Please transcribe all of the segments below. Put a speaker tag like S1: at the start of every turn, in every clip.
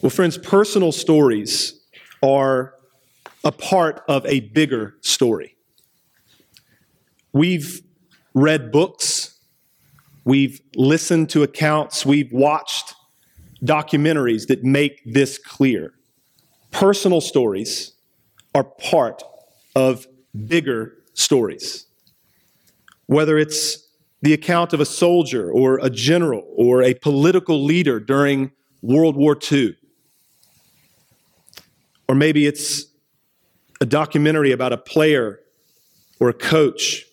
S1: Well, friends, personal stories are a part of a bigger story. We've read books, we've listened to accounts, we've watched documentaries that make this clear. Personal stories are part of bigger stories. Whether it's the account of a soldier or a general or a political leader during World War II, or maybe it's a documentary about a player or a coach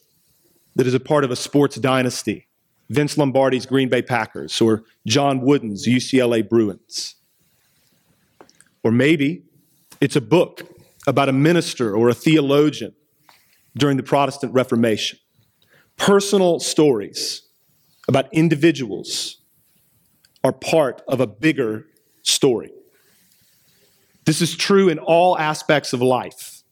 S1: that is a part of a sports dynasty. Vince Lombardi's Green Bay Packers or John Wooden's UCLA Bruins. Or maybe it's a book about a minister or a theologian during the Protestant Reformation. Personal stories about individuals are part of a bigger story. This is true in all aspects of life.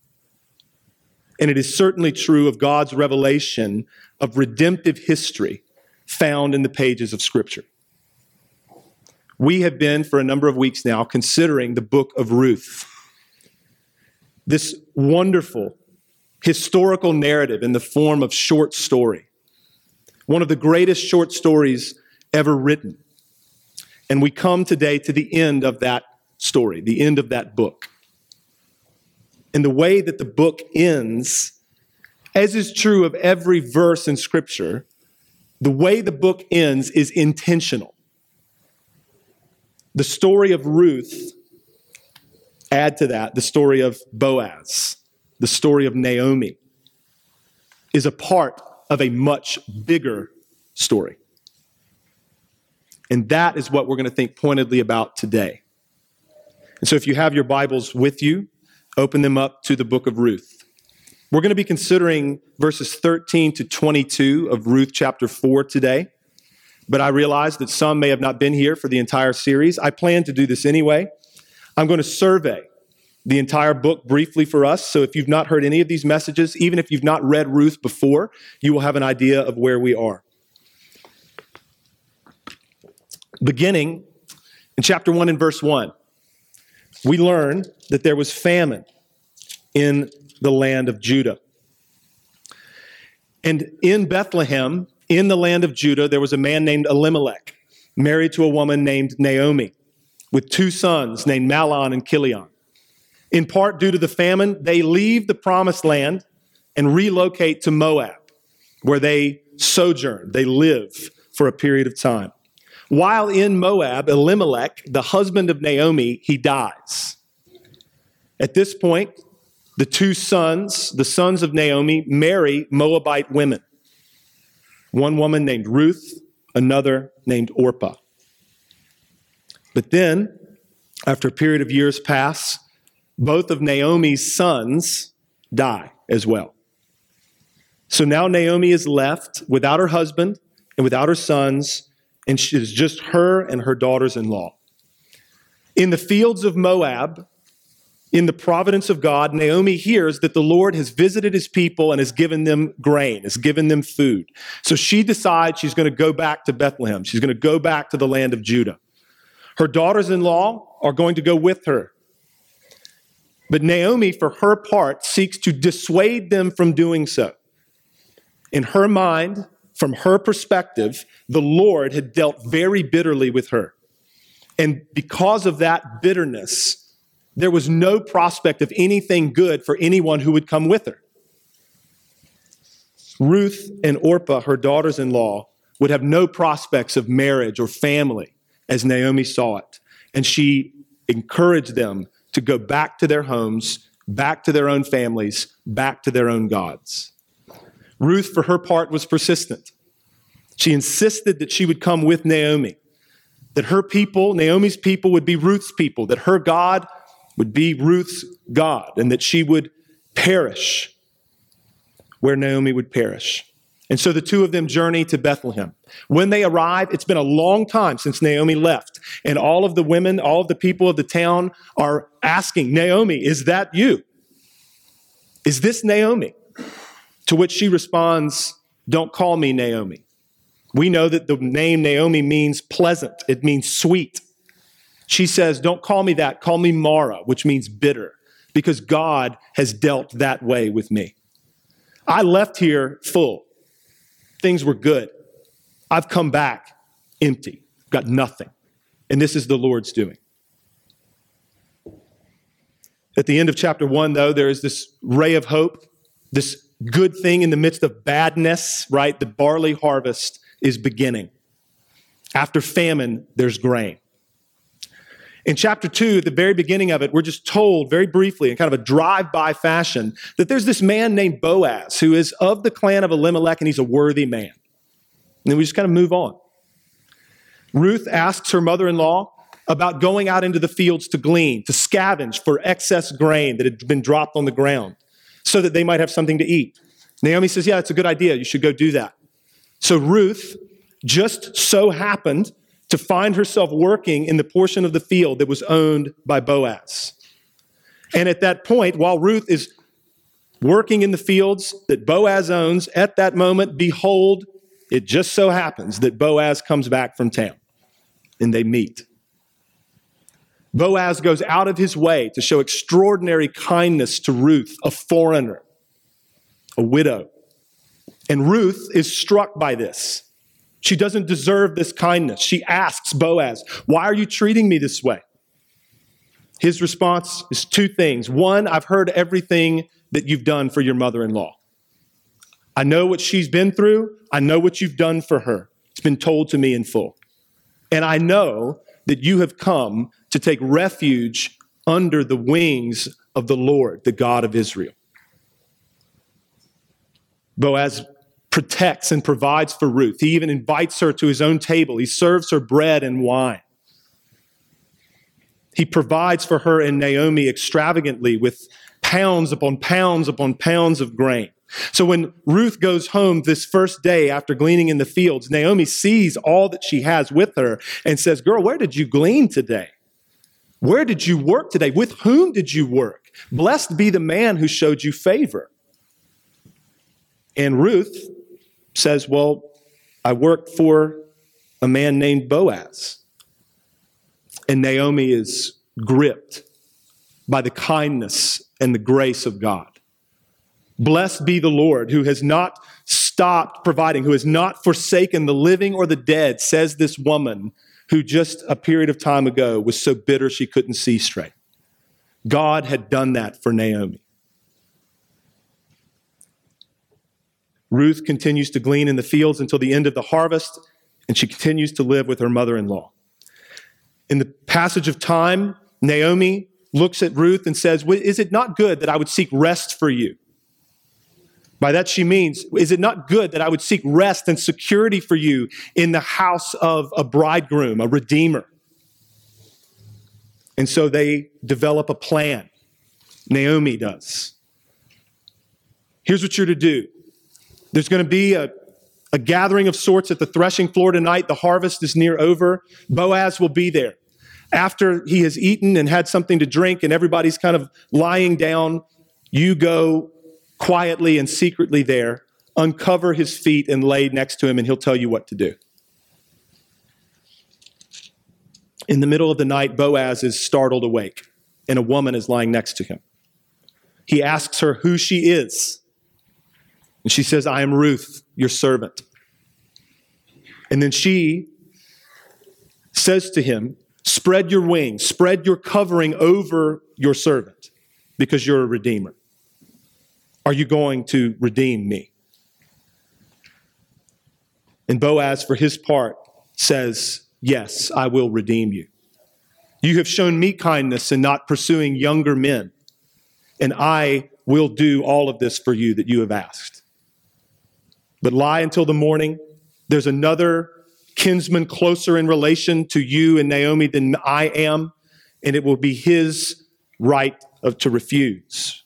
S1: And it is certainly true of God's revelation of redemptive history found in the pages of Scripture. We have been, for a number of weeks now, considering the book of Ruth. This wonderful historical narrative in the form of short story. One of the greatest short stories ever written. And we come today to the end of that story, the end of that book. And the way that the book ends, as is true of every verse in Scripture, the way the book ends is intentional. The story of Ruth, add to that the story of Boaz, the story of Naomi, is a part of a much bigger story. And that is what we're going to think pointedly about today. And so if you have your Bibles with you, open them up to the book of Ruth. We're going to be considering verses 13 to 22 of Ruth chapter 4 today. But I realize that some may have not been here for the entire series. I plan to do this anyway. I'm going to survey the entire book briefly for us. So if you've not heard any of these messages, even if you've not read Ruth before, you will have an idea of where we are. Beginning in chapter 1 and verse 1 we learn that there was famine in the land of Judah. And in Bethlehem, in the land of Judah, there was a man named Elimelech, married to a woman named Naomi, with two sons named Mahlon and Chilion. In part due to the famine, they leave the promised land and relocate to Moab, where they sojourn, they live for a period of time. While in Moab, Elimelech, the husband of Naomi, he dies. At this point, the two sons, the sons of Naomi, marry Moabite women. One woman named Ruth, another named Orpah. But then, after a period of years pass, both of Naomi's sons die as well. So now Naomi is left without her husband and without her sons and it is just her and her daughters in law. In the fields of Moab, in the providence of God, Naomi hears that the Lord has visited his people and has given them grain, has given them food. So she decides she's going to go back to Bethlehem. She's going to go back to the land of Judah. Her daughters in law are going to go with her. But Naomi, for her part, seeks to dissuade them from doing so. In her mind, from her perspective, the Lord had dealt very bitterly with her. And because of that bitterness, there was no prospect of anything good for anyone who would come with her. Ruth and Orpah, her daughters in law, would have no prospects of marriage or family as Naomi saw it. And she encouraged them to go back to their homes, back to their own families, back to their own gods. Ruth, for her part, was persistent. She insisted that she would come with Naomi, that her people, Naomi's people, would be Ruth's people, that her God would be Ruth's God, and that she would perish where Naomi would perish. And so the two of them journey to Bethlehem. When they arrive, it's been a long time since Naomi left. And all of the women, all of the people of the town are asking, Naomi, is that you? Is this Naomi? To which she responds, Don't call me Naomi. We know that the name Naomi means pleasant, it means sweet. She says, Don't call me that, call me Mara, which means bitter, because God has dealt that way with me. I left here full. Things were good. I've come back empty, got nothing. And this is the Lord's doing. At the end of chapter one, though, there is this ray of hope, this good thing in the midst of badness, right? The barley harvest is beginning. After famine, there's grain. In chapter two, at the very beginning of it, we're just told very briefly, in kind of a drive by fashion, that there's this man named Boaz who is of the clan of Elimelech and he's a worthy man. And then we just kind of move on. Ruth asks her mother in law about going out into the fields to glean, to scavenge for excess grain that had been dropped on the ground so that they might have something to eat. Naomi says, Yeah, it's a good idea. You should go do that. So Ruth just so happened to find herself working in the portion of the field that was owned by Boaz. And at that point, while Ruth is working in the fields that Boaz owns, at that moment, behold, it just so happens that Boaz comes back from town and they meet. Boaz goes out of his way to show extraordinary kindness to Ruth, a foreigner, a widow. And Ruth is struck by this. She doesn't deserve this kindness. She asks Boaz, Why are you treating me this way? His response is two things. One, I've heard everything that you've done for your mother in law. I know what she's been through, I know what you've done for her. It's been told to me in full. And I know that you have come to take refuge under the wings of the Lord, the God of Israel. Boaz protects and provides for Ruth. He even invites her to his own table. He serves her bread and wine. He provides for her and Naomi extravagantly with pounds upon pounds upon pounds of grain. So when Ruth goes home this first day after gleaning in the fields, Naomi sees all that she has with her and says, Girl, where did you glean today? Where did you work today? With whom did you work? Blessed be the man who showed you favor. And Ruth says, Well, I worked for a man named Boaz. And Naomi is gripped by the kindness and the grace of God. Blessed be the Lord who has not stopped providing, who has not forsaken the living or the dead, says this woman who just a period of time ago was so bitter she couldn't see straight. God had done that for Naomi. Ruth continues to glean in the fields until the end of the harvest, and she continues to live with her mother in law. In the passage of time, Naomi looks at Ruth and says, Is it not good that I would seek rest for you? By that she means, is it not good that I would seek rest and security for you in the house of a bridegroom, a redeemer? And so they develop a plan. Naomi does. Here's what you're to do there's going to be a, a gathering of sorts at the threshing floor tonight. The harvest is near over. Boaz will be there. After he has eaten and had something to drink and everybody's kind of lying down, you go quietly and secretly there, uncover his feet and lay next to him, and he'll tell you what to do. In the middle of the night, Boaz is startled awake, and a woman is lying next to him. He asks her who she is. And she says, I am Ruth, your servant. And then she says to him, Spread your wings, spread your covering over your servant, because you're a redeemer. Are you going to redeem me? And Boaz, for his part, says, Yes, I will redeem you. You have shown me kindness in not pursuing younger men, and I will do all of this for you that you have asked. But lie until the morning. There's another kinsman closer in relation to you and Naomi than I am, and it will be his right of, to refuse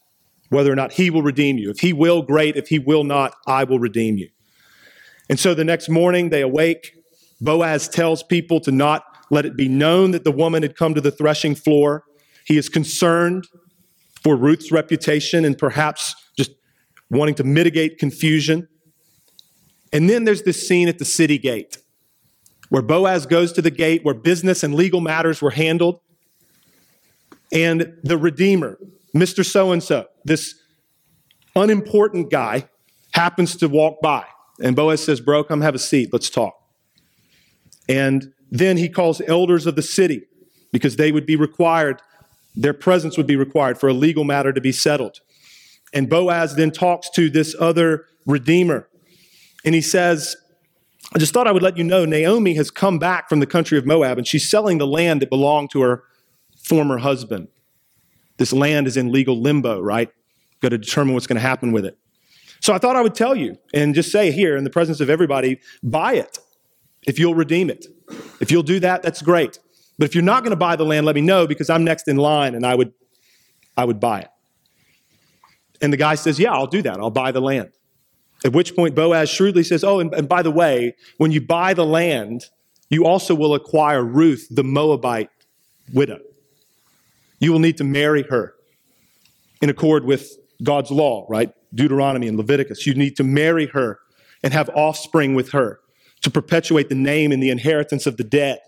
S1: whether or not he will redeem you. If he will, great. If he will not, I will redeem you. And so the next morning they awake. Boaz tells people to not let it be known that the woman had come to the threshing floor. He is concerned for Ruth's reputation and perhaps just wanting to mitigate confusion. And then there's this scene at the city gate where Boaz goes to the gate where business and legal matters were handled. And the Redeemer, Mr. So and so, this unimportant guy, happens to walk by. And Boaz says, Bro, come have a seat. Let's talk. And then he calls elders of the city because they would be required, their presence would be required for a legal matter to be settled. And Boaz then talks to this other Redeemer. And he says, I just thought I would let you know Naomi has come back from the country of Moab and she's selling the land that belonged to her former husband. This land is in legal limbo, right? Got to determine what's going to happen with it. So I thought I would tell you and just say here in the presence of everybody buy it if you'll redeem it. If you'll do that, that's great. But if you're not going to buy the land, let me know because I'm next in line and I would, I would buy it. And the guy says, Yeah, I'll do that. I'll buy the land. At which point Boaz shrewdly says, Oh, and, and by the way, when you buy the land, you also will acquire Ruth, the Moabite widow. You will need to marry her in accord with God's law, right? Deuteronomy and Leviticus. You need to marry her and have offspring with her to perpetuate the name and the inheritance of the dead.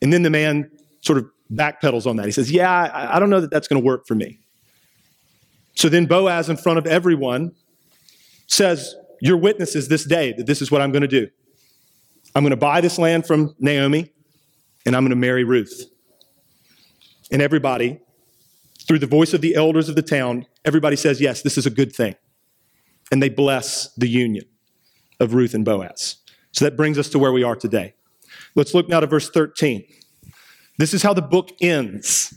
S1: And then the man sort of backpedals on that. He says, Yeah, I, I don't know that that's going to work for me. So then Boaz, in front of everyone, says, Your witnesses this day that this is what I'm going to do. I'm going to buy this land from Naomi, and I'm going to marry Ruth. And everybody, through the voice of the elders of the town, everybody says, Yes, this is a good thing. And they bless the union of Ruth and Boaz. So that brings us to where we are today. Let's look now to verse 13. This is how the book ends.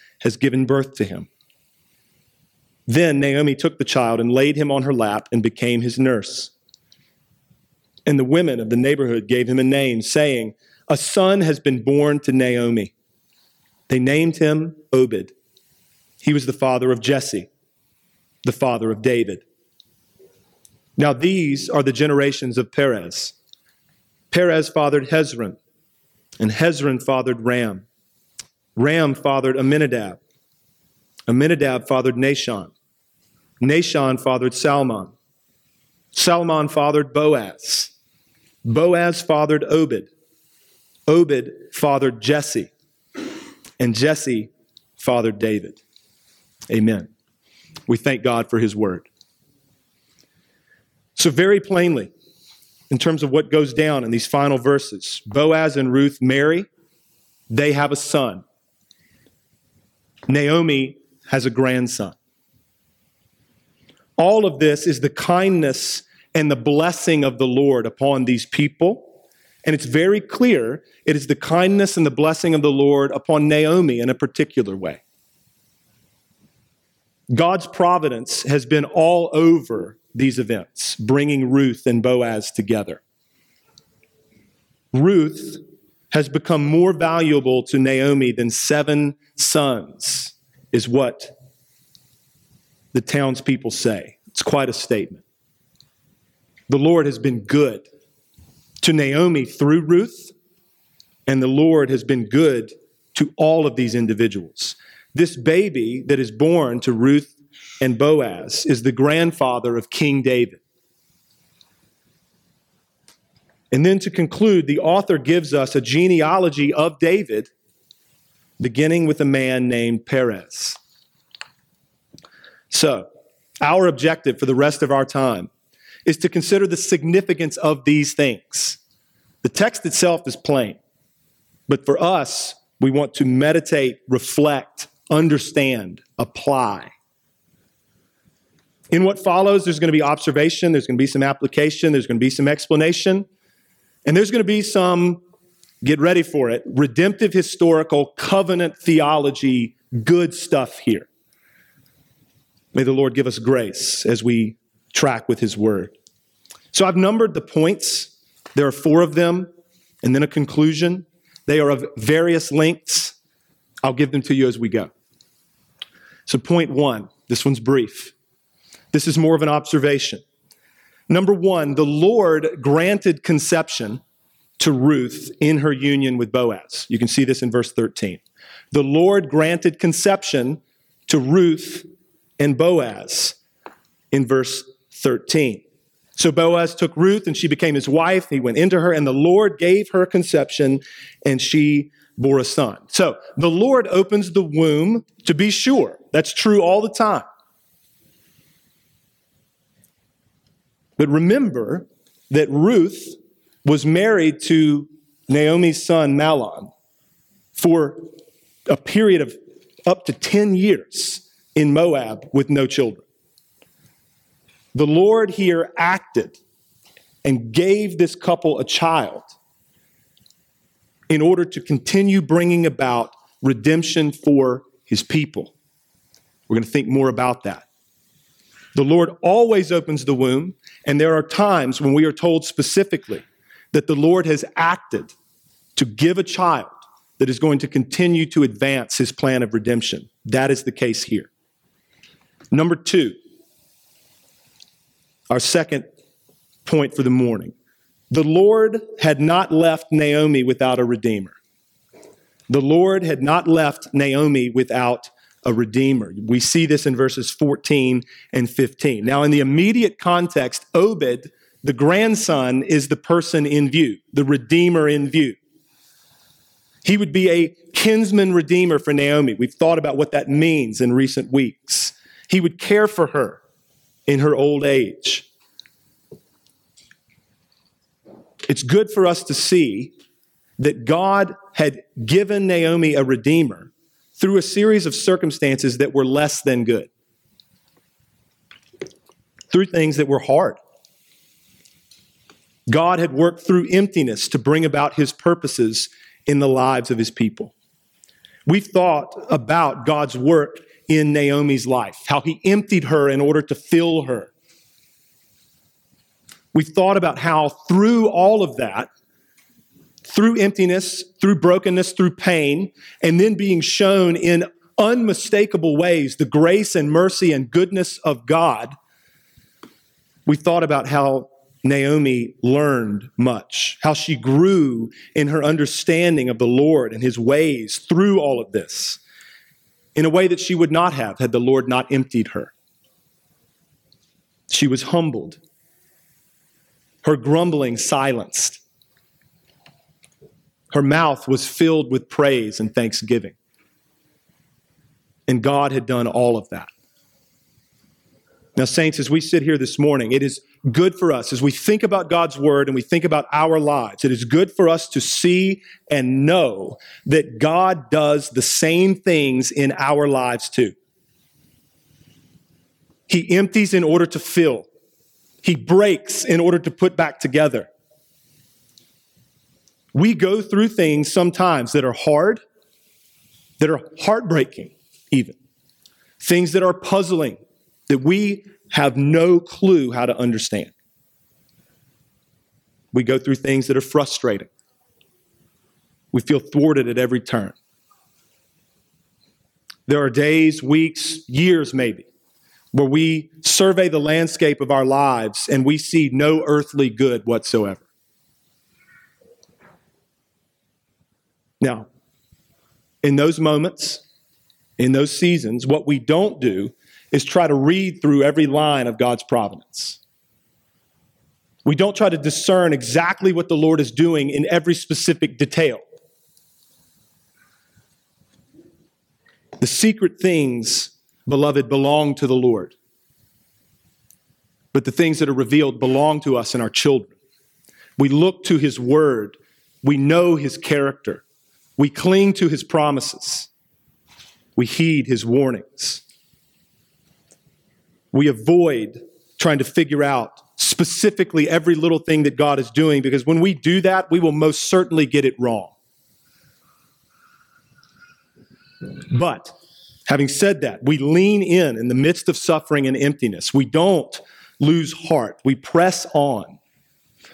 S1: has given birth to him. Then Naomi took the child and laid him on her lap and became his nurse. And the women of the neighborhood gave him a name, saying, A son has been born to Naomi. They named him Obed. He was the father of Jesse, the father of David. Now, these are the generations of Perez. Perez fathered Hezron, and Hezron fathered Ram. Ram fathered Amminadab. Amminadab fathered Nahshon. Nahshon fathered Salmon. Salmon fathered Boaz. Boaz fathered Obed. Obed fathered Jesse. And Jesse fathered David. Amen. We thank God for his word. So, very plainly, in terms of what goes down in these final verses, Boaz and Ruth marry, they have a son. Naomi has a grandson. All of this is the kindness and the blessing of the Lord upon these people. And it's very clear it is the kindness and the blessing of the Lord upon Naomi in a particular way. God's providence has been all over these events, bringing Ruth and Boaz together. Ruth has become more valuable to Naomi than seven sons, is what the townspeople say. It's quite a statement. The Lord has been good to Naomi through Ruth, and the Lord has been good to all of these individuals. This baby that is born to Ruth and Boaz is the grandfather of King David. And then to conclude, the author gives us a genealogy of David, beginning with a man named Perez. So, our objective for the rest of our time is to consider the significance of these things. The text itself is plain, but for us, we want to meditate, reflect, understand, apply. In what follows, there's going to be observation, there's going to be some application, there's going to be some explanation, and there's going to be some, get ready for it, redemptive historical covenant theology, good stuff here. May the Lord give us grace as we track with his word. So I've numbered the points. There are four of them, and then a conclusion. They are of various lengths. I'll give them to you as we go. So, point one this one's brief. This is more of an observation. Number one, the Lord granted conception to Ruth in her union with Boaz. You can see this in verse 13. The Lord granted conception to Ruth and Boaz in verse 13. So Boaz took Ruth and she became his wife. He went into her and the Lord gave her conception and she bore a son. So the Lord opens the womb to be sure. That's true all the time. But remember that Ruth was married to Naomi's son Mahlon for a period of up to 10 years in Moab with no children. The Lord here acted and gave this couple a child in order to continue bringing about redemption for his people. We're going to think more about that. The Lord always opens the womb, and there are times when we are told specifically that the Lord has acted to give a child that is going to continue to advance his plan of redemption. That is the case here. Number two, our second point for the morning the Lord had not left Naomi without a redeemer. The Lord had not left Naomi without a redeemer. We see this in verses 14 and 15. Now, in the immediate context, Obed, the grandson, is the person in view, the redeemer in view. He would be a kinsman redeemer for Naomi. We've thought about what that means in recent weeks. He would care for her in her old age. It's good for us to see that God had given Naomi a redeemer through a series of circumstances that were less than good, through things that were hard. God had worked through emptiness to bring about his purposes in the lives of his people. We've thought about God's work in Naomi's life, how he emptied her in order to fill her. We've thought about how through all of that, through emptiness, through brokenness, through pain, and then being shown in unmistakable ways the grace and mercy and goodness of God, we thought about how Naomi learned much, how she grew in her understanding of the Lord and his ways through all of this in a way that she would not have had the Lord not emptied her. She was humbled, her grumbling silenced. Her mouth was filled with praise and thanksgiving. And God had done all of that. Now, saints, as we sit here this morning, it is good for us as we think about God's word and we think about our lives. It is good for us to see and know that God does the same things in our lives too. He empties in order to fill, He breaks in order to put back together. We go through things sometimes that are hard, that are heartbreaking, even. Things that are puzzling, that we have no clue how to understand. We go through things that are frustrating. We feel thwarted at every turn. There are days, weeks, years maybe, where we survey the landscape of our lives and we see no earthly good whatsoever. Now, in those moments, in those seasons, what we don't do is try to read through every line of God's providence. We don't try to discern exactly what the Lord is doing in every specific detail. The secret things, beloved, belong to the Lord. But the things that are revealed belong to us and our children. We look to His Word. We know His character. We cling to His promises. We heed His warnings we avoid trying to figure out specifically every little thing that God is doing because when we do that, we will most certainly get it wrong. But having said that, we lean in in the midst of suffering and emptiness. We don't lose heart. We press on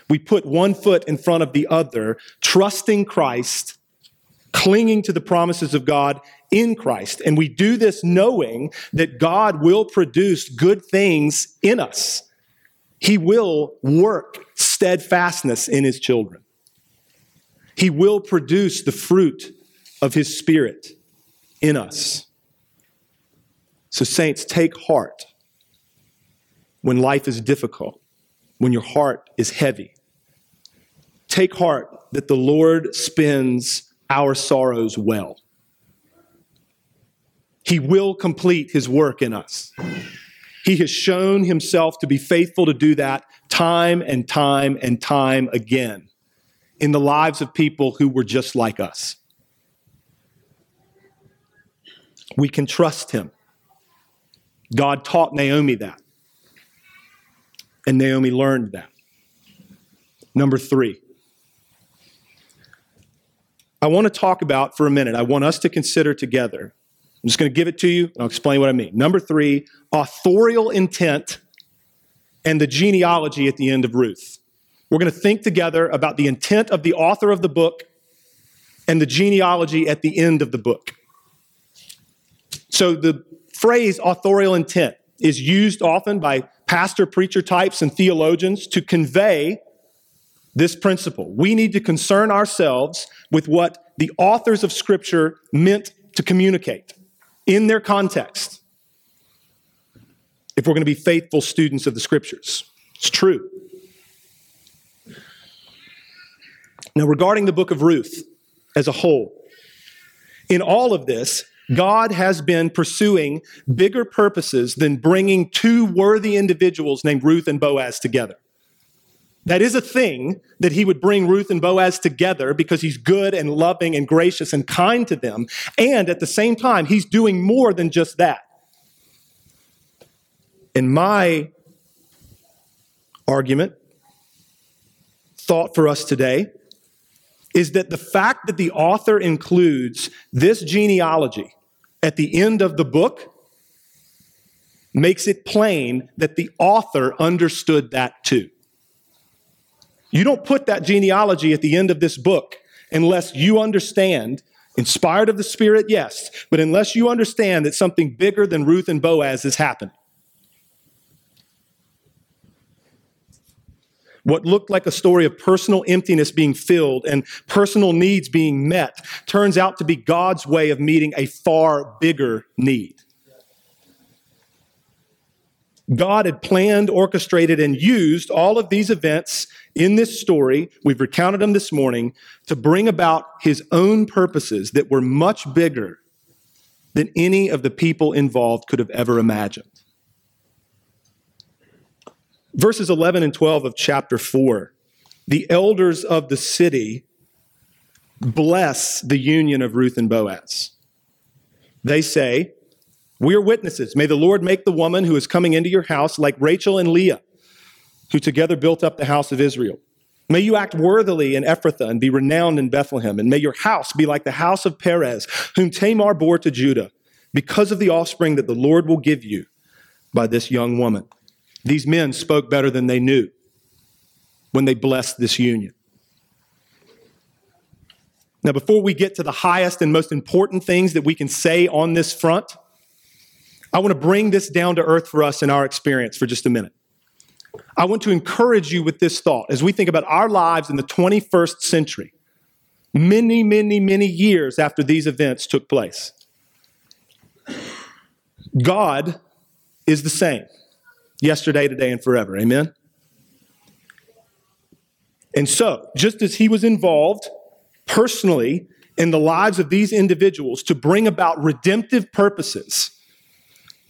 S1: We put one foot in front of the other, trusting Christ, clinging to the promises of God in Christ. And we do this knowing that God will produce good things in us. He will work steadfastness in his children. He will produce the fruit of his spirit in us. So, saints, take heart when life is difficult, when your heart is heavy. Take heart that the Lord spends our sorrows well. He will complete his work in us. He has shown himself to be faithful to do that time and time and time again in the lives of people who were just like us. We can trust him. God taught Naomi that. And Naomi learned that. Number three, I want to talk about for a minute, I want us to consider together. I'm just going to give it to you, and I'll explain what I mean. Number three, authorial intent and the genealogy at the end of Ruth. We're going to think together about the intent of the author of the book and the genealogy at the end of the book. So the phrase authorial intent is used often by pastor preacher types and theologians to convey this principle. We need to concern ourselves with what the authors of Scripture meant to communicate in their context if we're going to be faithful students of the Scriptures. It's true. Now, regarding the book of Ruth as a whole, in all of this, God has been pursuing bigger purposes than bringing two worthy individuals named Ruth and Boaz together. That is a thing that he would bring Ruth and Boaz together because he's good and loving and gracious and kind to them. And at the same time, he's doing more than just that. In my argument, thought for us today, is that the fact that the author includes this genealogy at the end of the book makes it plain that the author understood that too. You don't put that genealogy at the end of this book unless you understand, inspired of the Spirit, yes, but unless you understand that something bigger than Ruth and Boaz has happened. What looked like a story of personal emptiness being filled and personal needs being met turns out to be God's way of meeting a far bigger need. God had planned, orchestrated, and used all of these events in this story, we've recounted them this morning, to bring about his own purposes that were much bigger than any of the people involved could have ever imagined verses 11 and 12 of chapter 4 the elders of the city bless the union of Ruth and Boaz. They say, We are witnesses. May the Lord make the woman who is coming into your house like Rachel and Leah, who together built up the house of Israel. May you act worthily in Ephrathah and be renowned in Bethlehem. And may your house be like the house of Perez, whom Tamar bore to Judah, because of the offspring that the Lord will give you by this young woman. These men spoke better than they knew when they blessed this union. Now, before we get to the highest and most important things that we can say on this front, I want to bring this down to earth for us in our experience for just a minute. I want to encourage you with this thought as we think about our lives in the 21st century, many, many, many years after these events took place. God is the same yesterday, today, and forever. Amen? And so, just as he was involved personally in the lives of these individuals to bring about redemptive purposes,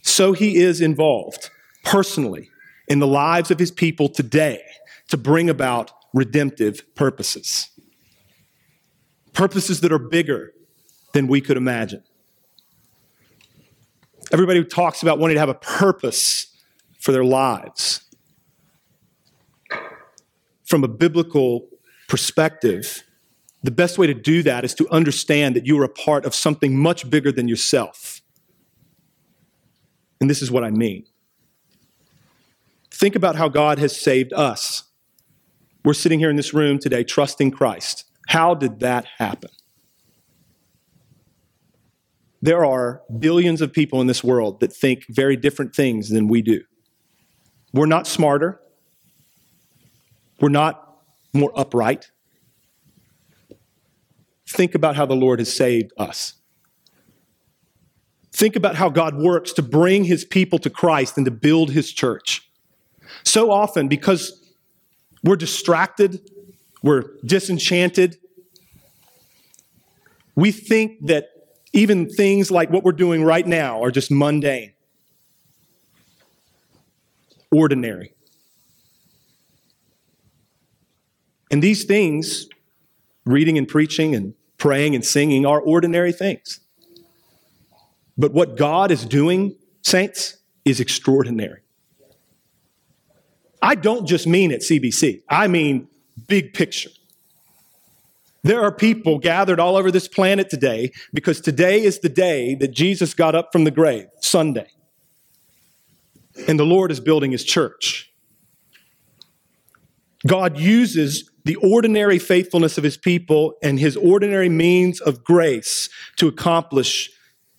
S1: so he is involved personally in the lives of his people today to bring about redemptive purposes. Purposes that are bigger than we could imagine. Everybody who talks about wanting to have a purpose for their lives. From a biblical perspective, the best way to do that is to understand that you are a part of something much bigger than yourself. And this is what I mean. Think about how God has saved us. we're sitting here in this room today trusting Christ. How did that happen? There are billions of people in this world that think very different things than we do. We're not smarter. We're not more upright. Think about how the Lord has saved us. Think about how God works to bring his people to Christ and to build his church. So often, because we're distracted, we're disenchanted, we think that even things like what we're doing right now are just mundane, ordinary. And these things, reading and preaching and praying and singing, are ordinary things. But what God is doing, saints, is extraordinary. I don't just mean at CBC, I mean big picture. There are people gathered all over this planet today because today is the day that Jesus got up from the grave, Sunday. And the Lord is building his church. God uses the ordinary faithfulness of his people and his ordinary means of grace to accomplish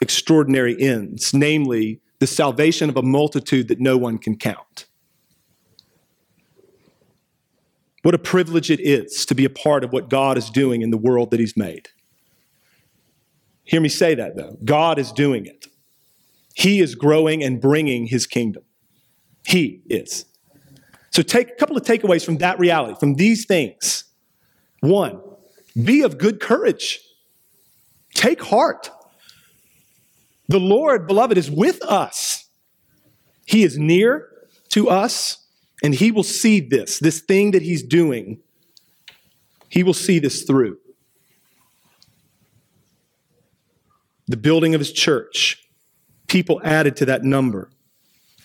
S1: extraordinary ends, namely the salvation of a multitude that no one can count. What a privilege it is to be a part of what God is doing in the world that He's made. Hear me say that though. God is doing it. He is growing and bringing His kingdom. He is. So take a couple of takeaways from that reality, from these things. One, be of good courage. Take heart. The Lord, beloved, is with us. He is near to us, and He will see this, this thing that He's doing. He will see this through. The building of His church, people added to that number.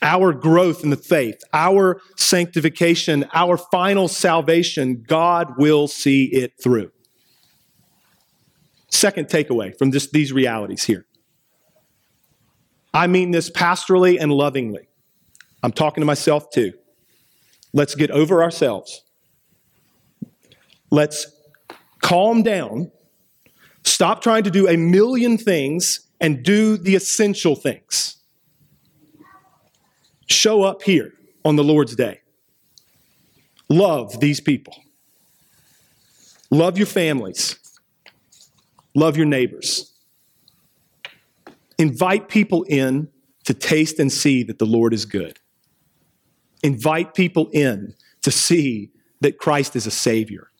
S1: Our growth in the faith, our sanctification, our final salvation, God will see it through. Second takeaway from this, these realities here I mean this pastorally and lovingly. I'm talking to myself too. Let's get over ourselves. Let's calm down. Stop trying to do a million things and do the essential things. Show up here on the Lord's day. Love these people. Love your families. Love your neighbors. Invite people in to taste and see that the Lord is good. Invite people in to see that Christ is a Savior.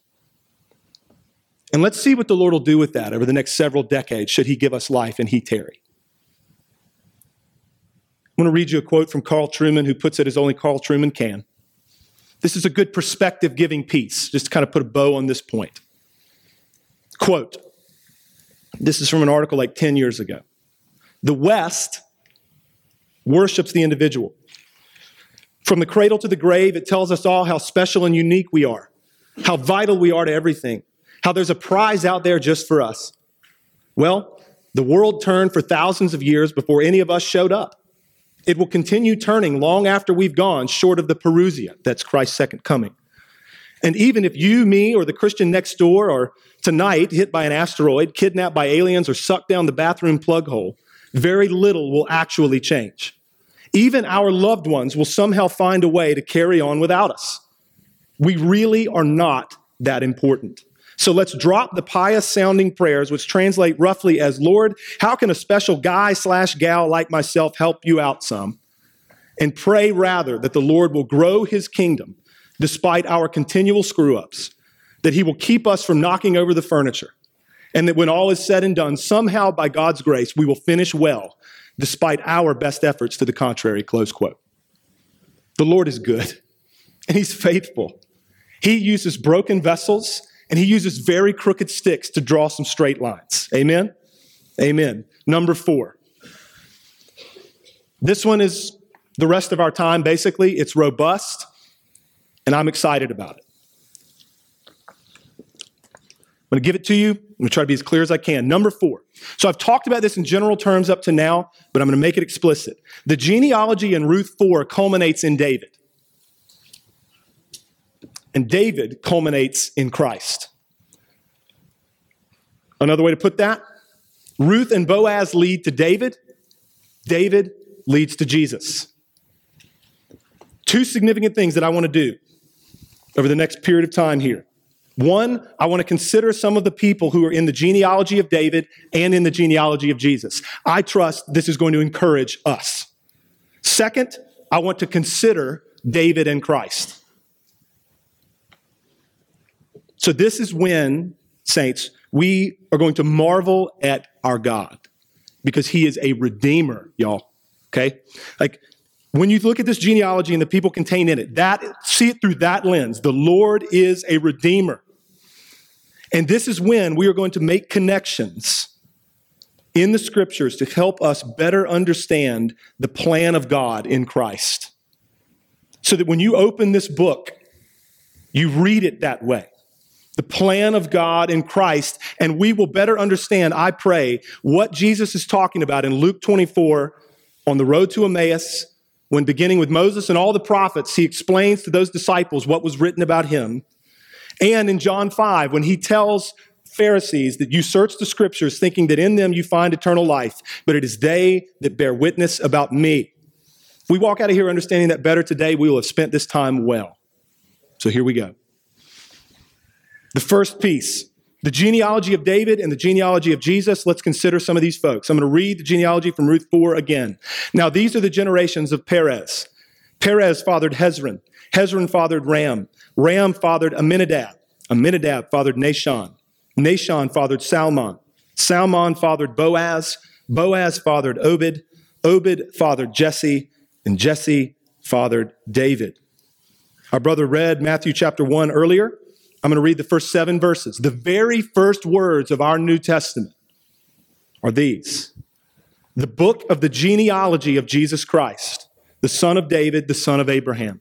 S1: And let's see what the Lord will do with that over the next several decades, should He give us life and He tarry. I'm going to read you a quote from Carl Trueman, who puts it as only Carl Trueman can. This is a good perspective giving piece, just to kind of put a bow on this point. Quote This is from an article like 10 years ago. The West worships the individual. From the cradle to the grave, it tells us all how special and unique we are, how vital we are to everything, how there's a prize out there just for us. Well, the world turned for thousands of years before any of us showed up. It will continue turning long after we've gone, short of the Parousia, that's Christ's second coming. And even if you, me, or the Christian next door are tonight hit by an asteroid, kidnapped by aliens, or sucked down the bathroom plug hole, very little will actually change. Even our loved ones will somehow find a way to carry on without us. We really are not that important. So let's drop the pious sounding prayers, which translate roughly as Lord, how can a special guy slash gal like myself help you out some? And pray rather that the Lord will grow his kingdom despite our continual screw ups, that he will keep us from knocking over the furniture, and that when all is said and done, somehow by God's grace, we will finish well, despite our best efforts to the contrary. Close quote. The Lord is good, and He's faithful. He uses broken vessels, and He uses very crooked sticks to draw some straight lines. Amen? Amen. Number four. This one is the rest of our time, basically. It's robust, and I'm excited about it. I'm going to give it to you. I'm going to try to be as clear as I can. Number four. So I've talked about this in general terms up to now, but I'm going to make it explicit. The genealogy in Ruth 4 culminates in David. And David culminates in Christ. Another way to put that Ruth and Boaz lead to David, David leads to Jesus. Two significant things that I want to do over the next period of time here. One, I want to consider some of the people who are in the genealogy of David and in the genealogy of Jesus. I trust this is going to encourage us. Second, I want to consider David and Christ. So, this is when, saints, we are going to marvel at our God because he is a redeemer, y'all. Okay? Like, when you look at this genealogy and the people contained in it, that see it through that lens. The Lord is a redeemer. And this is when we are going to make connections in the scriptures to help us better understand the plan of God in Christ. So that when you open this book, you read it that way. The plan of God in Christ, and we will better understand, I pray, what Jesus is talking about in Luke 24 on the road to Emmaus when beginning with Moses and all the prophets, he explains to those disciples what was written about him. And in John 5, when he tells Pharisees that you search the scriptures thinking that in them you find eternal life, but it is they that bear witness about me. If we walk out of here understanding that better today, we will have spent this time well. So here we go. The first piece the genealogy of David and the genealogy of Jesus. Let's consider some of these folks. I'm going to read the genealogy from Ruth 4 again. Now, these are the generations of Perez. Perez fathered Hezron. Hezron fathered Ram. Ram fathered Amminadab. Amminadab fathered Nahshon. Nahshon fathered Salmon. Salmon fathered Boaz. Boaz fathered Obed. Obed fathered Jesse. And Jesse fathered David. Our brother read Matthew chapter 1 earlier. I'm going to read the first seven verses. The very first words of our New Testament are these The book of the genealogy of Jesus Christ, the son of David, the son of Abraham.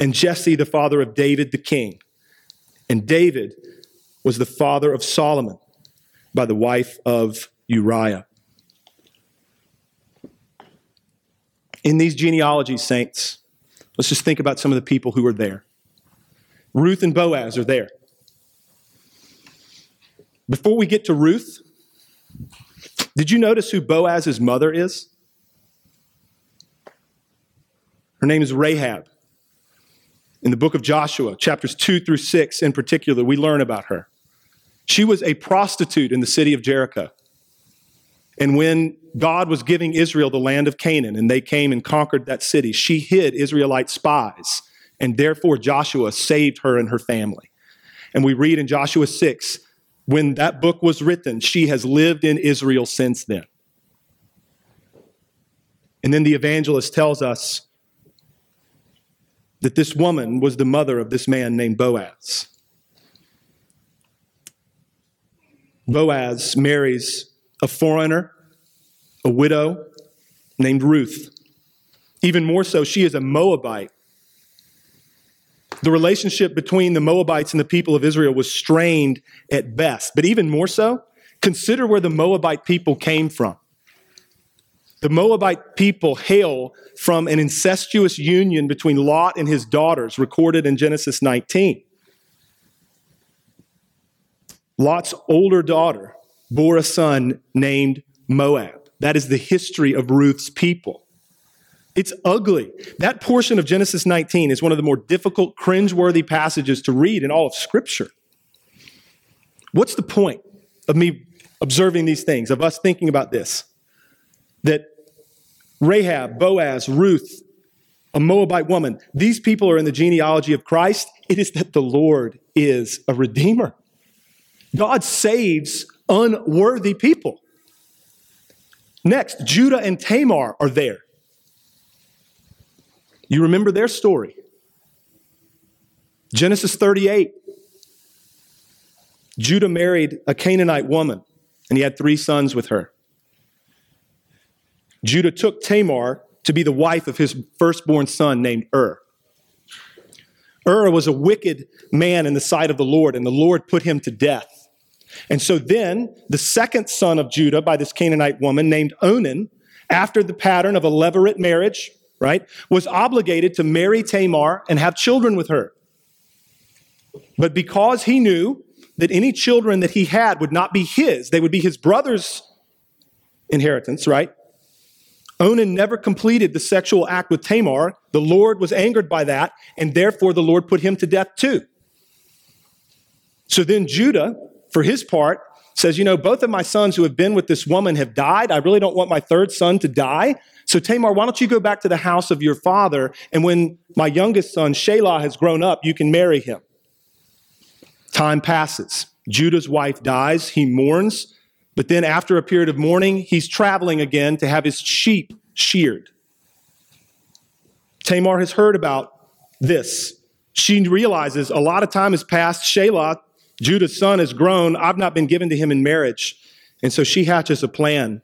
S1: and Jesse the father of David the king. And David was the father of Solomon by the wife of Uriah. In these genealogies, saints, Let's just think about some of the people who are there. Ruth and Boaz are there. Before we get to Ruth, did you notice who Boaz's mother is? Her name is Rahab. In the book of Joshua, chapters 2 through 6 in particular, we learn about her. She was a prostitute in the city of Jericho. And when God was giving Israel the land of Canaan and they came and conquered that city, she hid Israelite spies. And therefore, Joshua saved her and her family. And we read in Joshua 6 when that book was written, she has lived in Israel since then. And then the evangelist tells us that this woman was the mother of this man named Boaz. Boaz marries a foreigner, a widow named Ruth. Even more so, she is a Moabite. The relationship between the Moabites and the people of Israel was strained at best. But even more so, consider where the Moabite people came from. The Moabite people hail from an incestuous union between Lot and his daughters, recorded in Genesis 19. Lot's older daughter bore a son named Moab. That is the history of Ruth's people. It's ugly. That portion of Genesis 19 is one of the more difficult, cringeworthy passages to read in all of Scripture. What's the point of me observing these things, of us thinking about this? That Rahab, Boaz, Ruth, a Moabite woman, these people are in the genealogy of Christ. It is that the Lord is a redeemer. God saves unworthy people. Next, Judah and Tamar are there. You remember their story. Genesis 38. Judah married a Canaanite woman, and he had three sons with her. Judah took Tamar to be the wife of his firstborn son named Ur. Ur was a wicked man in the sight of the Lord, and the Lord put him to death. And so then the second son of Judah by this Canaanite woman named Onan, after the pattern of a levirate marriage, right, was obligated to marry Tamar and have children with her. But because he knew that any children that he had would not be his, they would be his brother's inheritance, right? Onan never completed the sexual act with Tamar. The Lord was angered by that, and therefore the Lord put him to death too. So then Judah, for his part, says, You know, both of my sons who have been with this woman have died. I really don't want my third son to die. So Tamar, why don't you go back to the house of your father? And when my youngest son, Shelah, has grown up, you can marry him. Time passes. Judah's wife dies. He mourns. But then, after a period of mourning, he's traveling again to have his sheep sheared. Tamar has heard about this. She realizes a lot of time has passed. Shelah, Judah's son, has grown. I've not been given to him in marriage. And so she hatches a plan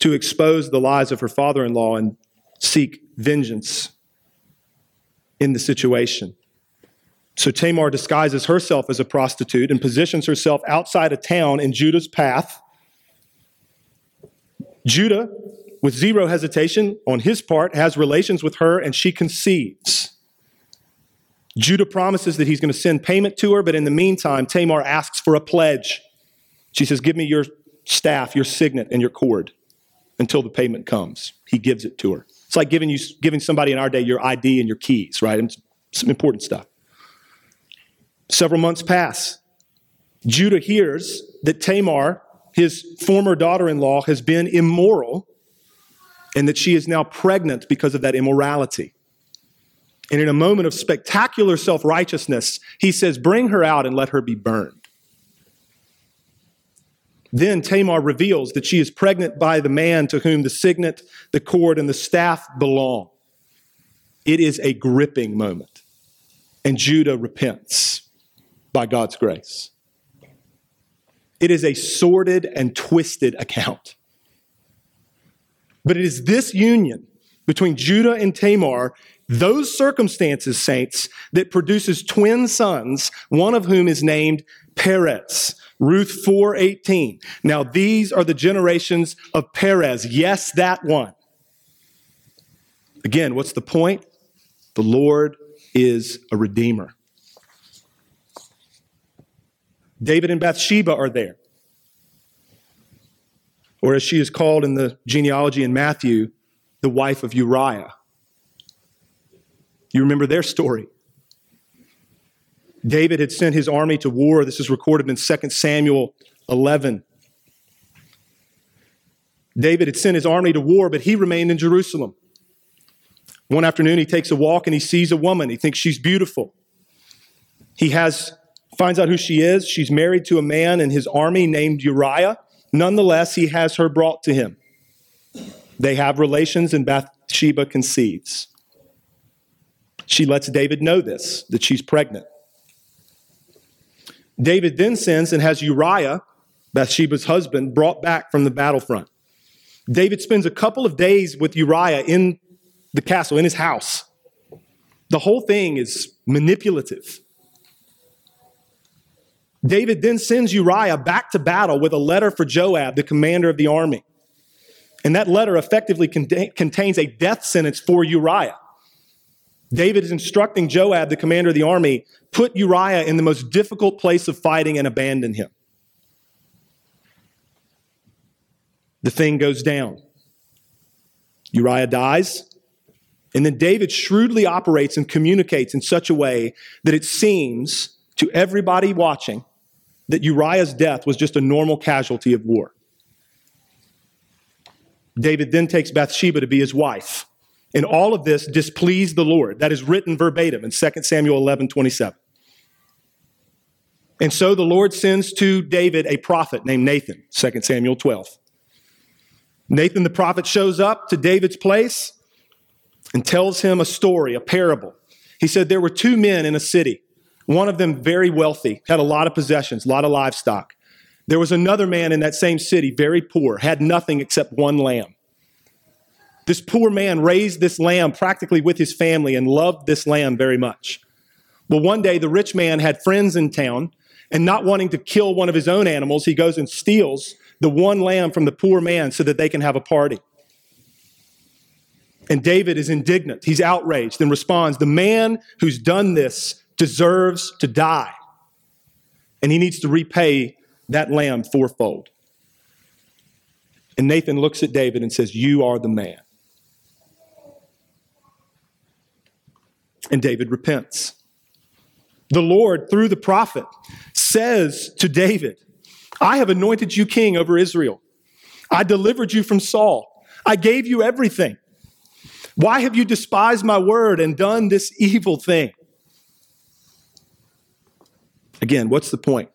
S1: to expose the lies of her father in law and seek vengeance in the situation. So Tamar disguises herself as a prostitute and positions herself outside a town in Judah's path Judah, with zero hesitation on his part, has relations with her and she conceives. Judah promises that he's going to send payment to her, but in the meantime, Tamar asks for a pledge. She says, Give me your staff, your signet, and your cord until the payment comes. He gives it to her. It's like giving, you, giving somebody in our day your ID and your keys, right? It's some important stuff. Several months pass. Judah hears that Tamar his former daughter in law has been immoral and that she is now pregnant because of that immorality. And in a moment of spectacular self righteousness, he says, Bring her out and let her be burned. Then Tamar reveals that she is pregnant by the man to whom the signet, the cord, and the staff belong. It is a gripping moment. And Judah repents by God's grace. It is a sordid and twisted account. But it is this union between Judah and Tamar, those circumstances, saints, that produces twin sons, one of whom is named Perez. Ruth 4:18. Now these are the generations of Perez. Yes, that one. Again, what's the point? The Lord is a redeemer. David and Bathsheba are there. Or as she is called in the genealogy in Matthew, the wife of Uriah. You remember their story. David had sent his army to war. This is recorded in 2 Samuel 11. David had sent his army to war, but he remained in Jerusalem. One afternoon, he takes a walk and he sees a woman. He thinks she's beautiful. He has finds out who she is. She's married to a man in his army named Uriah. Nonetheless, he has her brought to him. They have relations, and Bathsheba conceives. She lets David know this, that she's pregnant. David then sends and has Uriah, Bathsheba's husband, brought back from the battlefront. David spends a couple of days with Uriah in the castle, in his house. The whole thing is manipulative. David then sends Uriah back to battle with a letter for Joab, the commander of the army. And that letter effectively contains a death sentence for Uriah. David is instructing Joab, the commander of the army, put Uriah in the most difficult place of fighting and abandon him. The thing goes down. Uriah dies. And then David shrewdly operates and communicates in such a way that it seems to everybody watching that Uriah's death was just a normal casualty of war. David then takes Bathsheba to be his wife. And all of this displeased the Lord. That is written verbatim in 2 Samuel 11 27. And so the Lord sends to David a prophet named Nathan, 2 Samuel 12. Nathan the prophet shows up to David's place and tells him a story, a parable. He said there were two men in a city one of them very wealthy, had a lot of possessions, a lot of livestock. There was another man in that same city, very poor, had nothing except one lamb. This poor man raised this lamb practically with his family and loved this lamb very much. Well, one day the rich man had friends in town, and not wanting to kill one of his own animals, he goes and steals the one lamb from the poor man so that they can have a party. And David is indignant. He's outraged and responds The man who's done this deserves to die. And he needs to repay that lamb fourfold. And Nathan looks at David and says, You are the man. And David repents. The Lord, through the prophet, says to David, I have anointed you king over Israel. I delivered you from Saul. I gave you everything. Why have you despised my word and done this evil thing? Again, what's the point?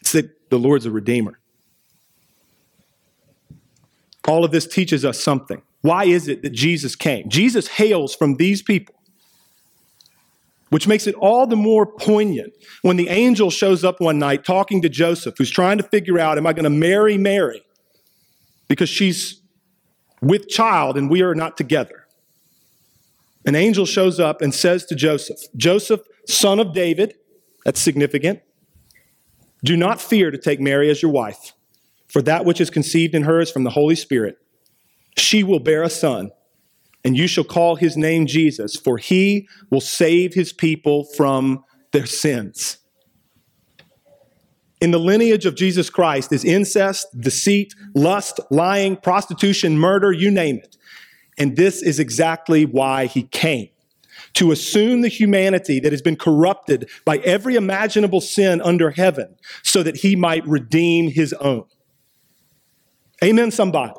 S1: It's that the Lord's a redeemer. All of this teaches us something. Why is it that Jesus came? Jesus hails from these people, which makes it all the more poignant when the angel shows up one night talking to Joseph, who's trying to figure out, am I going to marry Mary? Because she's with child and we are not together. An angel shows up and says to Joseph, Joseph, son of David, that's significant, do not fear to take Mary as your wife, for that which is conceived in her is from the Holy Spirit. She will bear a son, and you shall call his name Jesus, for he will save his people from their sins. In the lineage of Jesus Christ is incest, deceit, lust, lying, prostitution, murder, you name it. And this is exactly why he came to assume the humanity that has been corrupted by every imaginable sin under heaven so that he might redeem his own. Amen, somebody.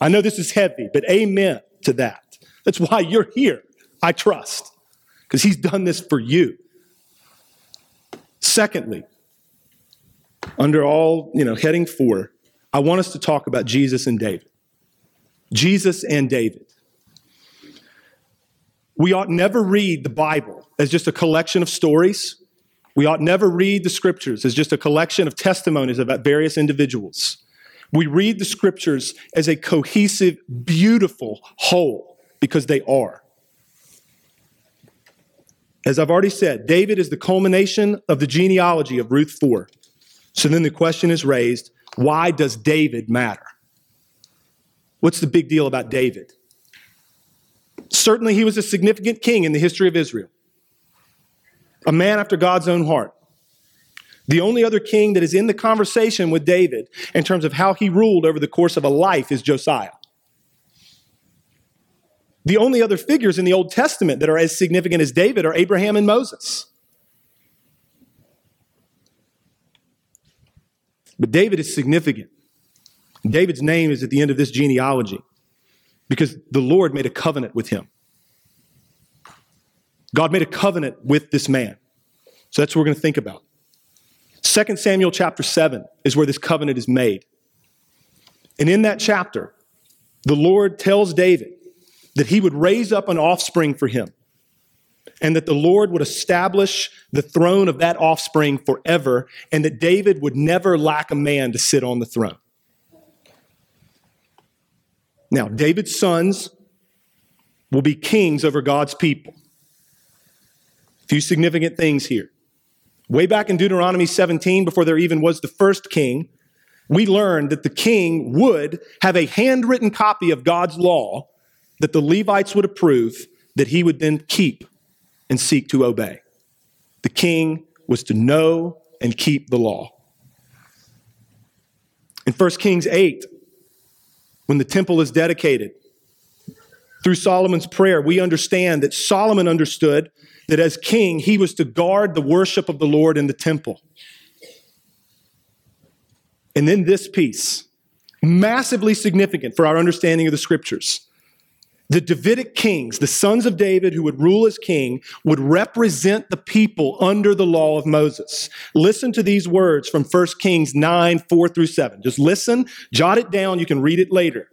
S1: I know this is heavy, but amen to that. That's why you're here, I trust, because he's done this for you. Secondly, under all, you know, heading four, I want us to talk about Jesus and David. Jesus and David. We ought never read the Bible as just a collection of stories. We ought never read the scriptures as just a collection of testimonies about various individuals. We read the scriptures as a cohesive, beautiful whole because they are. As I've already said, David is the culmination of the genealogy of Ruth 4. So then the question is raised why does David matter? What's the big deal about David? Certainly, he was a significant king in the history of Israel, a man after God's own heart. The only other king that is in the conversation with David in terms of how he ruled over the course of a life is Josiah. The only other figures in the Old Testament that are as significant as David are Abraham and Moses. But David is significant. David's name is at the end of this genealogy because the Lord made a covenant with him. God made a covenant with this man. So that's what we're going to think about. 2 Samuel chapter 7 is where this covenant is made. And in that chapter, the Lord tells David that he would raise up an offspring for him and that the Lord would establish the throne of that offspring forever and that David would never lack a man to sit on the throne. Now, David's sons will be kings over God's people. A few significant things here. Way back in Deuteronomy 17, before there even was the first king, we learned that the king would have a handwritten copy of God's law that the Levites would approve, that he would then keep and seek to obey. The king was to know and keep the law. In 1 Kings 8, when the temple is dedicated, through Solomon's prayer, we understand that Solomon understood that as king, he was to guard the worship of the Lord in the temple. And then this piece, massively significant for our understanding of the scriptures. The Davidic kings, the sons of David who would rule as king, would represent the people under the law of Moses. Listen to these words from 1 Kings 9, 4 through 7. Just listen, jot it down, you can read it later.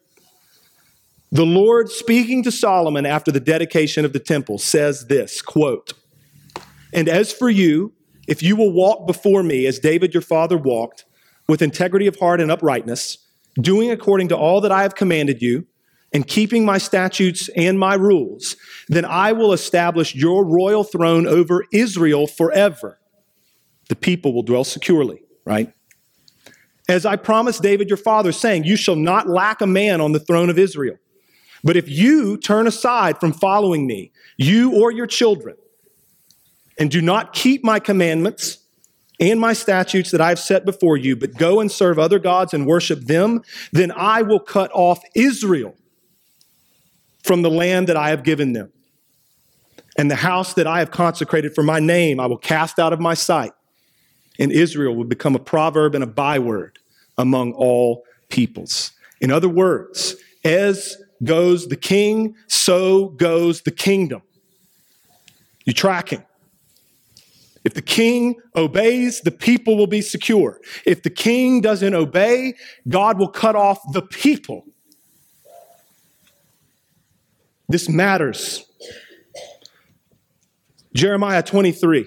S1: The Lord speaking to Solomon after the dedication of the temple says this, quote, And as for you, if you will walk before me as David your father walked, with integrity of heart and uprightness, doing according to all that I have commanded you, and keeping my statutes and my rules, then I will establish your royal throne over Israel forever. The people will dwell securely, right? As I promised David your father, saying, You shall not lack a man on the throne of Israel. But if you turn aside from following me, you or your children, and do not keep my commandments and my statutes that I have set before you, but go and serve other gods and worship them, then I will cut off Israel from the land that I have given them. And the house that I have consecrated for my name, I will cast out of my sight. And Israel will become a proverb and a byword among all peoples. In other words, as goes the king, so goes the kingdom. You tracking? If the king obeys, the people will be secure. If the king doesn't obey, God will cut off the people. This matters. Jeremiah 23.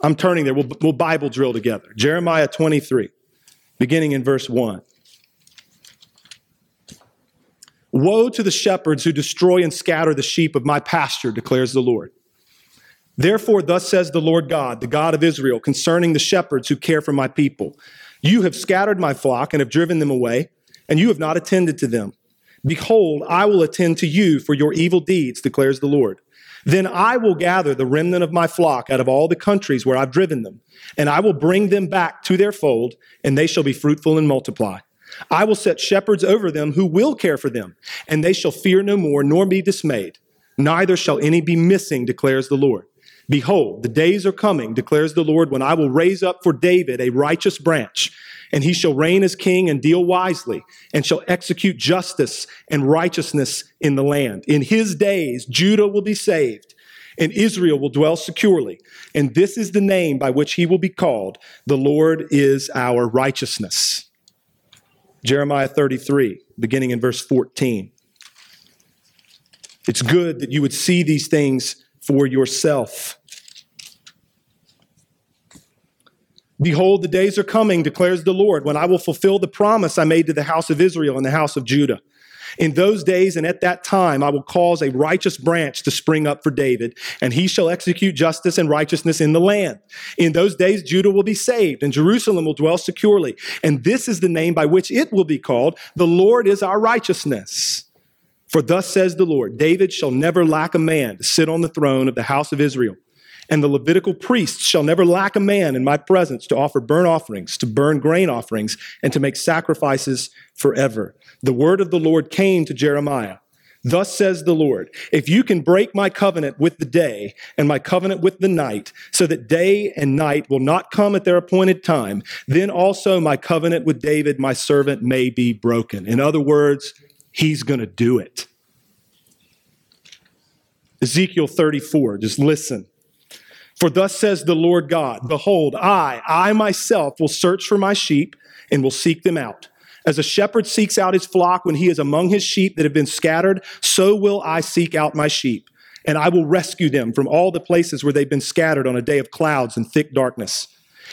S1: I'm turning there. We'll, we'll Bible drill together. Jeremiah 23, beginning in verse 1. Woe to the shepherds who destroy and scatter the sheep of my pasture, declares the Lord. Therefore, thus says the Lord God, the God of Israel, concerning the shepherds who care for my people You have scattered my flock and have driven them away, and you have not attended to them. Behold, I will attend to you for your evil deeds, declares the Lord. Then I will gather the remnant of my flock out of all the countries where I've driven them, and I will bring them back to their fold, and they shall be fruitful and multiply. I will set shepherds over them who will care for them, and they shall fear no more, nor be dismayed. Neither shall any be missing, declares the Lord. Behold, the days are coming, declares the Lord, when I will raise up for David a righteous branch, and he shall reign as king and deal wisely, and shall execute justice and righteousness in the land. In his days, Judah will be saved, and Israel will dwell securely. And this is the name by which he will be called The Lord is our righteousness. Jeremiah 33, beginning in verse 14. It's good that you would see these things for yourself. Behold, the days are coming, declares the Lord, when I will fulfill the promise I made to the house of Israel and the house of Judah. In those days and at that time, I will cause a righteous branch to spring up for David, and he shall execute justice and righteousness in the land. In those days, Judah will be saved, and Jerusalem will dwell securely. And this is the name by which it will be called The Lord is our righteousness. For thus says the Lord David shall never lack a man to sit on the throne of the house of Israel. And the Levitical priests shall never lack a man in my presence to offer burnt offerings, to burn grain offerings, and to make sacrifices forever. The word of the Lord came to Jeremiah. Thus says the Lord, if you can break my covenant with the day and my covenant with the night, so that day and night will not come at their appointed time, then also my covenant with David, my servant, may be broken. In other words, he's going to do it. Ezekiel 34, just listen. For thus says the Lord God Behold, I, I myself will search for my sheep and will seek them out. As a shepherd seeks out his flock when he is among his sheep that have been scattered, so will I seek out my sheep. And I will rescue them from all the places where they've been scattered on a day of clouds and thick darkness.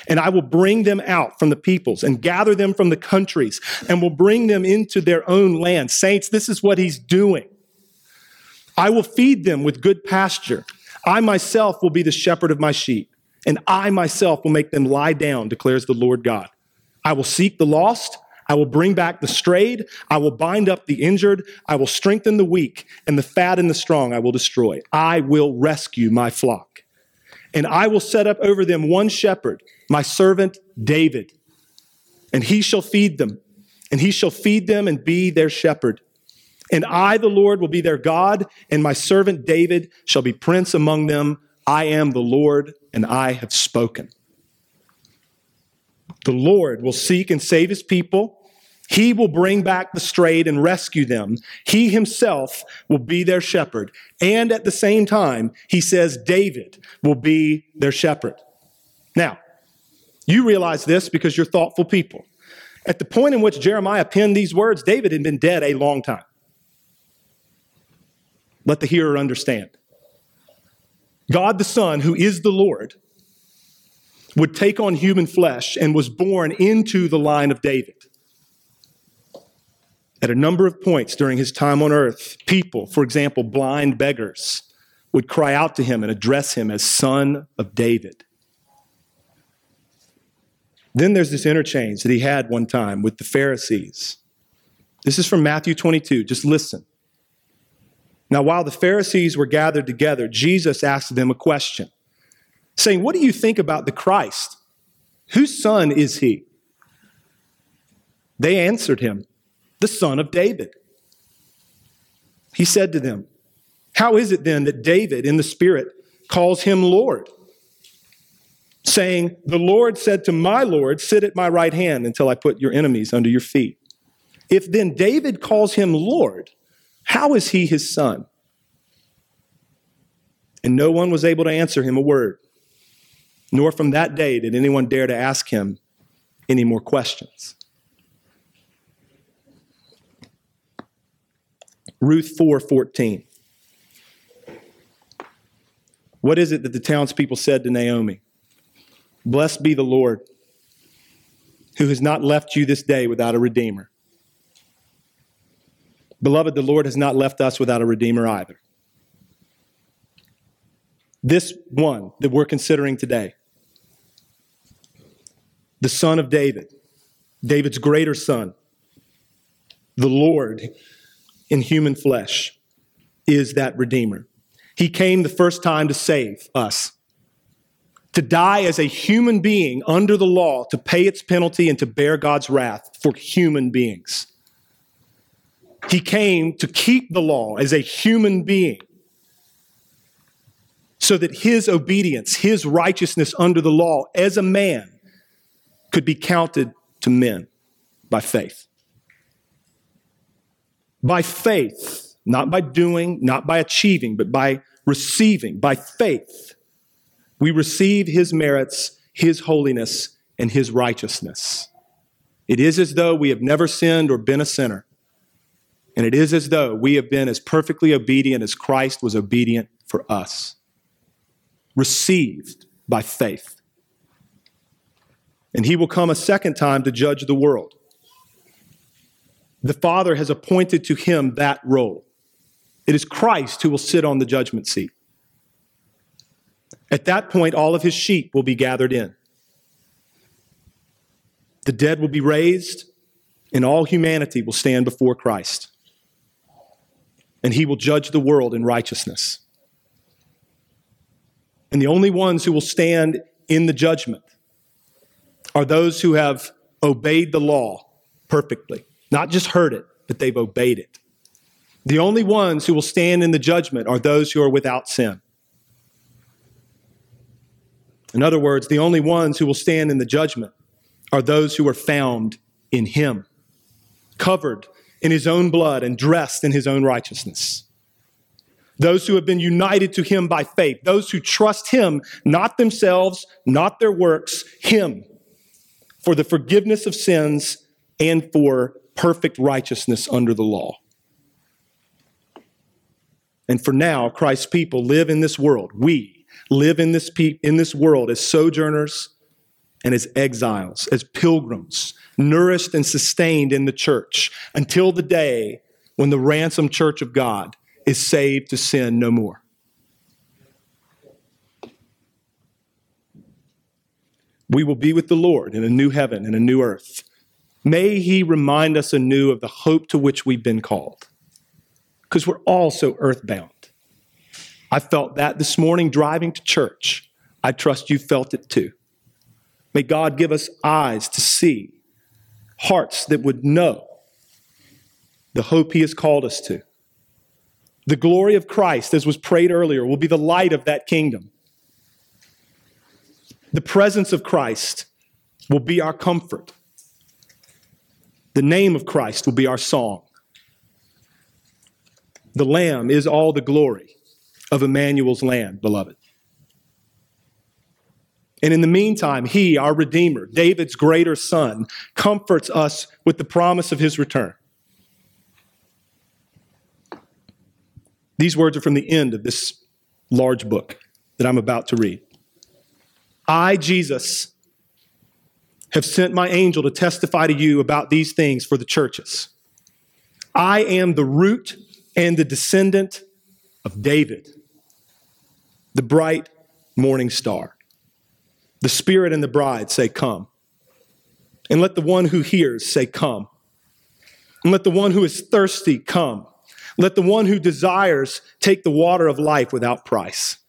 S1: And I will bring them out from the peoples and gather them from the countries and will bring them into their own land. Saints, this is what he's doing. I will feed them with good pasture I myself will be the shepherd of my sheep, and I myself will make them lie down, declares the Lord God. I will seek the lost. I will bring back the strayed. I will bind up the injured. I will strengthen the weak, and the fat and the strong I will destroy. I will rescue my flock. And I will set up over them one shepherd, my servant David. And he shall feed them, and he shall feed them and be their shepherd. And I, the Lord, will be their God, and my servant David shall be prince among them. I am the Lord, and I have spoken. The Lord will seek and save his people. He will bring back the strayed and rescue them. He himself will be their shepherd. And at the same time, he says David will be their shepherd. Now, you realize this because you're thoughtful people. At the point in which Jeremiah penned these words, David had been dead a long time. Let the hearer understand. God the Son, who is the Lord, would take on human flesh and was born into the line of David. At a number of points during his time on earth, people, for example, blind beggars, would cry out to him and address him as Son of David. Then there's this interchange that he had one time with the Pharisees. This is from Matthew 22. Just listen. Now, while the Pharisees were gathered together, Jesus asked them a question, saying, What do you think about the Christ? Whose son is he? They answered him, The son of David. He said to them, How is it then that David in the Spirit calls him Lord? Saying, The Lord said to my Lord, Sit at my right hand until I put your enemies under your feet. If then David calls him Lord, how is he his son? And no one was able to answer him a word, nor from that day did anyone dare to ask him any more questions. Ruth 4:14. What is it that the townspeople said to Naomi? Blessed be the Lord, who has not left you this day without a redeemer. Beloved, the Lord has not left us without a Redeemer either. This one that we're considering today, the son of David, David's greater son, the Lord in human flesh, is that Redeemer. He came the first time to save us, to die as a human being under the law, to pay its penalty and to bear God's wrath for human beings. He came to keep the law as a human being so that his obedience, his righteousness under the law as a man could be counted to men by faith. By faith, not by doing, not by achieving, but by receiving, by faith, we receive his merits, his holiness, and his righteousness. It is as though we have never sinned or been a sinner. And it is as though we have been as perfectly obedient as Christ was obedient for us, received by faith. And he will come a second time to judge the world. The Father has appointed to him that role. It is Christ who will sit on the judgment seat. At that point, all of his sheep will be gathered in. The dead will be raised, and all humanity will stand before Christ and he will judge the world in righteousness. And the only ones who will stand in the judgment are those who have obeyed the law perfectly, not just heard it, but they've obeyed it. The only ones who will stand in the judgment are those who are without sin. In other words, the only ones who will stand in the judgment are those who are found in Him, covered in his own blood and dressed in his own righteousness. Those who have been united to him by faith, those who trust him, not themselves, not their works, him, for the forgiveness of sins and for perfect righteousness under the law. And for now, Christ's people live in this world. We live in this, pe- in this world as sojourners and as exiles, as pilgrims, nourished and sustained in the church until the day when the ransomed church of God is saved to sin no more. We will be with the Lord in a new heaven and a new earth. May He remind us anew of the hope to which we've been called, because we're all so earthbound. I felt that this morning driving to church. I trust you felt it too. May God give us eyes to see hearts that would know the hope he has called us to. The glory of Christ, as was prayed earlier, will be the light of that kingdom. The presence of Christ will be our comfort. The name of Christ will be our song. The Lamb is all the glory of Emmanuel's land, beloved. And in the meantime, he, our Redeemer, David's greater son, comforts us with the promise of his return. These words are from the end of this large book. that I'm about to read. I, Jesus, have sent my angel to testify to you about these things for the churches. I am the root and the descendant of David, the bright morning star. The Spirit and the bride say, Come. And let the one who hears say, Come. And let the one who is thirsty come. Let the one who desires take the water of life without price.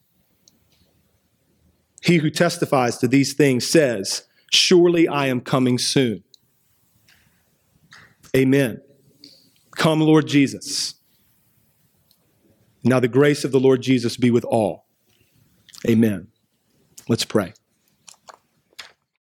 S1: He who testifies to these things says, Surely I am coming soon. Amen. Come, Lord Jesus. Now the grace of the Lord Jesus be with all. Amen. Let's pray.